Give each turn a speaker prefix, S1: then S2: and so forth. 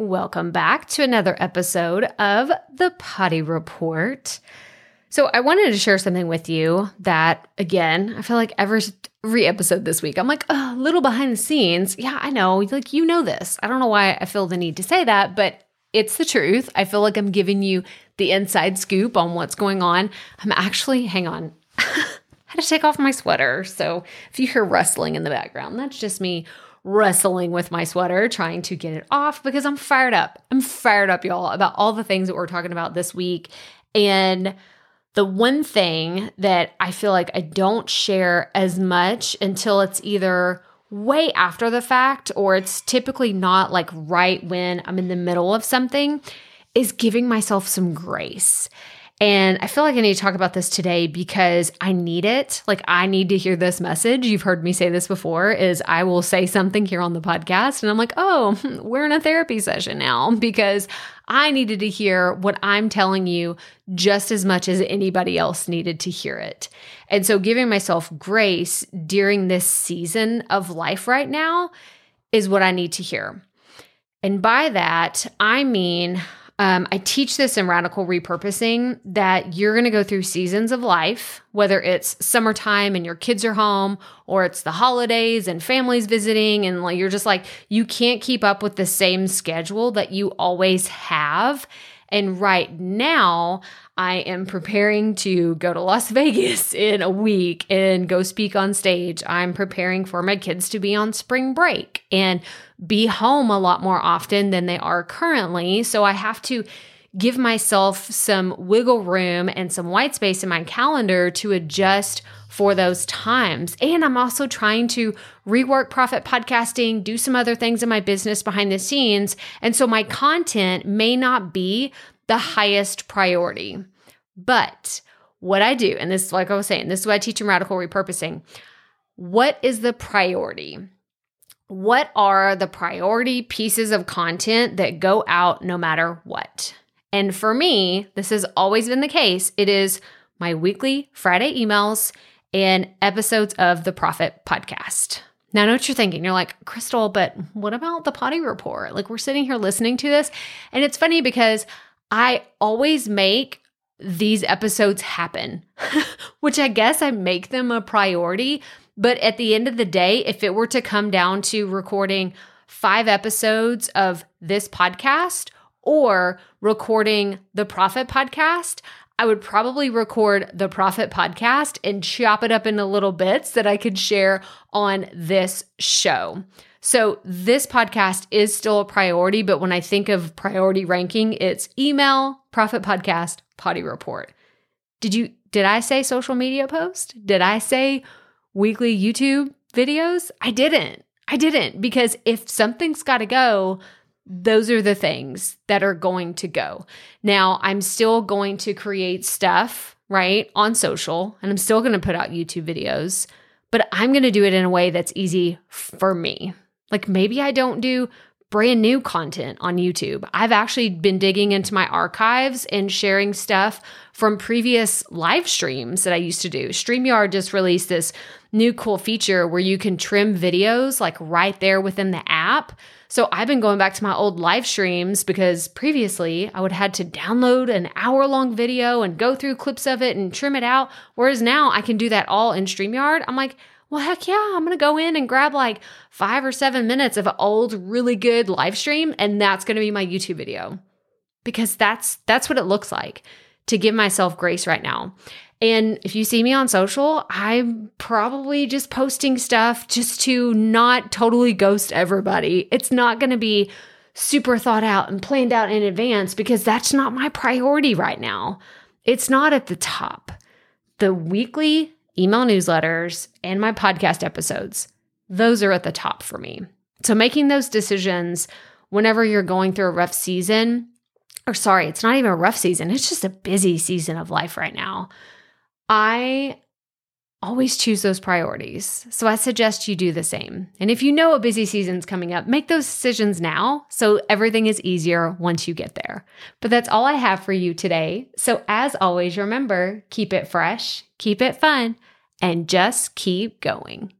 S1: Welcome back to another episode of the Potty Report. So, I wanted to share something with you that, again, I feel like every, episode this week, I'm like, a little behind the scenes. Yeah, I know. Like, you know this. I don't know why I feel the need to say that, but it's the truth. I feel like I'm giving you the inside scoop on what's going on. I'm actually, hang on, had to take off my sweater. So, if you hear rustling in the background, that's just me wrestling with my sweater, trying to get it off because I'm fired up. I'm fired up, y'all, about all the things that we're talking about this week. And the one thing that I feel like I don't share as much until it's either way after the fact or it's typically not like right when I'm in the middle of something is giving myself some grace. And I feel like I need to talk about this today because I need it. Like I need to hear this message. You've heard me say this before is I will say something here on the podcast and I'm like, "Oh, we're in a therapy session now because I needed to hear what I'm telling you just as much as anybody else needed to hear it." And so giving myself grace during this season of life right now is what I need to hear. And by that, I mean um, I teach this in radical repurposing that you're going to go through seasons of life, whether it's summertime and your kids are home, or it's the holidays and families visiting, and like you're just like, you can't keep up with the same schedule that you always have. And right now, I am preparing to go to Las Vegas in a week and go speak on stage. I'm preparing for my kids to be on spring break and be home a lot more often than they are currently. So I have to give myself some wiggle room and some white space in my calendar to adjust for those times. And I'm also trying to rework profit podcasting, do some other things in my business behind the scenes. And so my content may not be the highest priority. But what I do, and this is like I was saying, this is what I teach in radical repurposing. What is the priority? What are the priority pieces of content that go out no matter what? And for me, this has always been the case. It is my weekly Friday emails and episodes of the Profit Podcast. Now, I know what you're thinking. You're like, Crystal, but what about the potty report? Like, we're sitting here listening to this. And it's funny because I always make these episodes happen, which I guess I make them a priority. But at the end of the day, if it were to come down to recording five episodes of this podcast or recording the Profit Podcast, I would probably record the Profit Podcast and chop it up into little bits that I could share on this show. So, this podcast is still a priority, but when I think of priority ranking, it's email, Profit Podcast, Potty Report. Did you did I say social media post? Did I say weekly YouTube videos? I didn't. I didn't because if something's got to go, those are the things that are going to go. Now, I'm still going to create stuff, right, on social, and I'm still going to put out YouTube videos, but I'm going to do it in a way that's easy for me. Like maybe I don't do brand new content on YouTube. I've actually been digging into my archives and sharing stuff from previous live streams that I used to do. StreamYard just released this new cool feature where you can trim videos like right there within the app. So I've been going back to my old live streams because previously I would have had to download an hour long video and go through clips of it and trim it out. Whereas now I can do that all in StreamYard. I'm like, well, heck yeah, I'm going to go in and grab like five or seven minutes of an old, really good live stream, and that's going to be my YouTube video because that's that's what it looks like to give myself grace right now. And if you see me on social, I'm probably just posting stuff just to not totally ghost everybody. It's not going to be super thought out and planned out in advance because that's not my priority right now. It's not at the top. The weekly email newsletters, and my podcast episodes. Those are at the top for me. So, making those decisions whenever you're going through a rough season, or sorry, it's not even a rough season, it's just a busy season of life right now. I always choose those priorities. So I suggest you do the same. And if you know a busy season's coming up, make those decisions now so everything is easier once you get there. But that's all I have for you today. So as always, remember, keep it fresh, keep it fun, and just keep going.